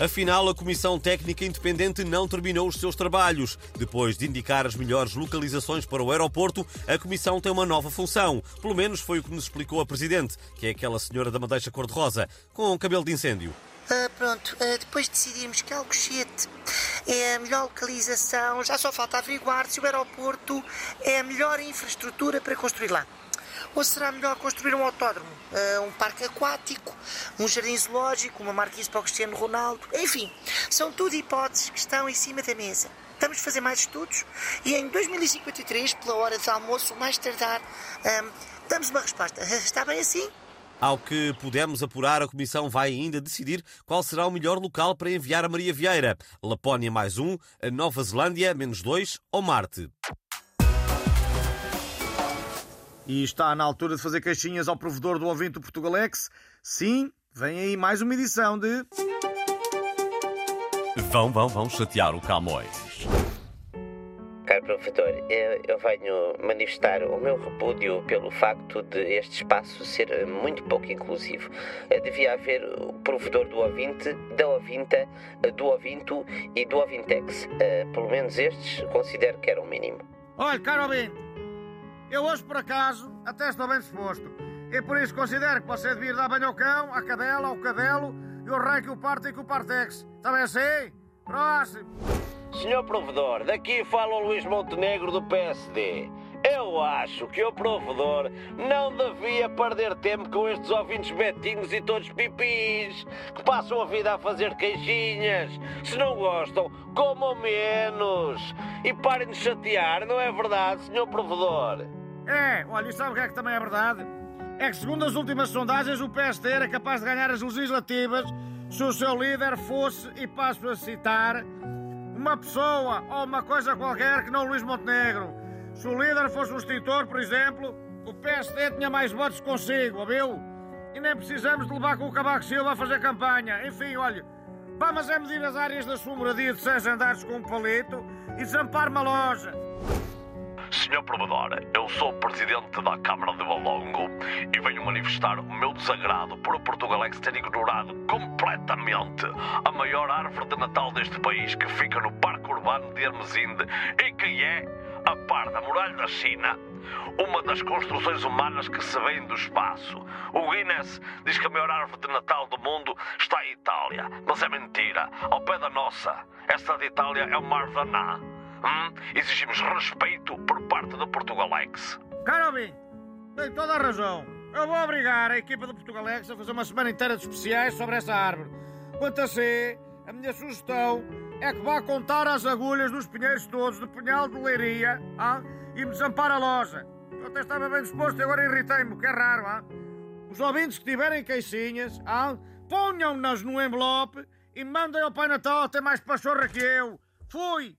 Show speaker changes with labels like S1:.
S1: Afinal, a Comissão Técnica Independente não terminou os seus trabalhos. Depois de indicar as melhores localizações para o aeroporto, a Comissão tem uma nova função. Pelo menos foi o que nos explicou a Presidente, que é aquela senhora da Madeixa cor-de-rosa, com cabelo de incêndio.
S2: Ah, pronto, ah, depois decidimos que Alcochete é a melhor localização, já só falta averiguar se o aeroporto é a melhor infraestrutura para construir lá. Ou será melhor construir um autódromo, ah, um parque aquático, um jardim zoológico, uma marquise para o Cristiano Ronaldo? Enfim, são tudo hipóteses que estão em cima da mesa. Estamos a fazer mais estudos e em 2053, pela hora de almoço, mais tardar, ah, damos uma resposta. Está bem assim?
S1: Ao que pudemos apurar, a Comissão vai ainda decidir qual será o melhor local para enviar a Maria Vieira. Lapónia mais um, Nova Zelândia menos dois ou Marte.
S3: E está na altura de fazer caixinhas ao provedor do ouvinte do Portugalex? Sim, vem aí mais uma edição de...
S4: Vão, vão, vão chatear o Camões.
S5: Caro provedor, eu, eu venho manifestar o meu repúdio pelo facto de este espaço ser muito pouco inclusivo. Devia haver o provedor do ouvinte, da ouvinta, do ouvinto e do ouvintex. Eh, Pelo menos estes considero que era o mínimo.
S3: Olha, caro ouvinte, eu hoje por acaso até estou bem disposto. E por isso considero que você devia dar banho ao cão, à cadela, ao cadelo e o rei que o parte e que o partex. Está bem assim? Próximo.
S6: Senhor Provedor, daqui fala o Luís Montenegro do PSD. Eu acho que o provedor não devia perder tempo com estes ouvintes betinhos e todos pipis que passam a vida a fazer queixinhas. Se não gostam, comam menos. E parem de chatear, não é verdade, senhor provedor?
S3: É, olha, e sabe o que é que também é verdade? É que segundo as últimas sondagens o PSD era capaz de ganhar as legislativas se o seu líder fosse, e passo a citar, uma pessoa ou uma coisa qualquer que não Luís Montenegro. Se o líder fosse um extintor, por exemplo, o PSD tinha mais votos consigo, ouviu? E nem precisamos de levar com o Cavaco Silva a fazer campanha. Enfim, olha, vamos é medir as áreas da sua moradia de seis andares com um palito e desampar uma loja.
S4: Senhor Provedor, eu sou presidente da Câmara de Valongo e venho manifestar o meu desagrado por o Portugalex ter ignorado completamente a maior árvore de Natal deste país que fica no Parque Urbano de Hermesinde e que é a par da Muralha da China. Uma das construções humanas que se vêem do espaço. O Guinness diz que a maior árvore de Natal do mundo está em Itália, mas é mentira. Ao pé da nossa, essa de Itália é uma árvore anã. Hum? Exigimos respeito por parte do Portugalex.
S3: Caro tem toda a razão. Eu vou obrigar a equipa do Portugalex a fazer uma semana inteira de especiais sobre essa árvore. Quanto a si, a minha sugestão é que vá contar as agulhas dos pinheiros todos do punhal de leiria ah, e me desampar a loja. Eu até estava bem disposto e agora irritei-me, que é raro. Ah. Os ouvintes que tiverem queixinhas, ah, ponham-nas no envelope e mandem ao Pai Natal até mais pachorra que eu. Fui!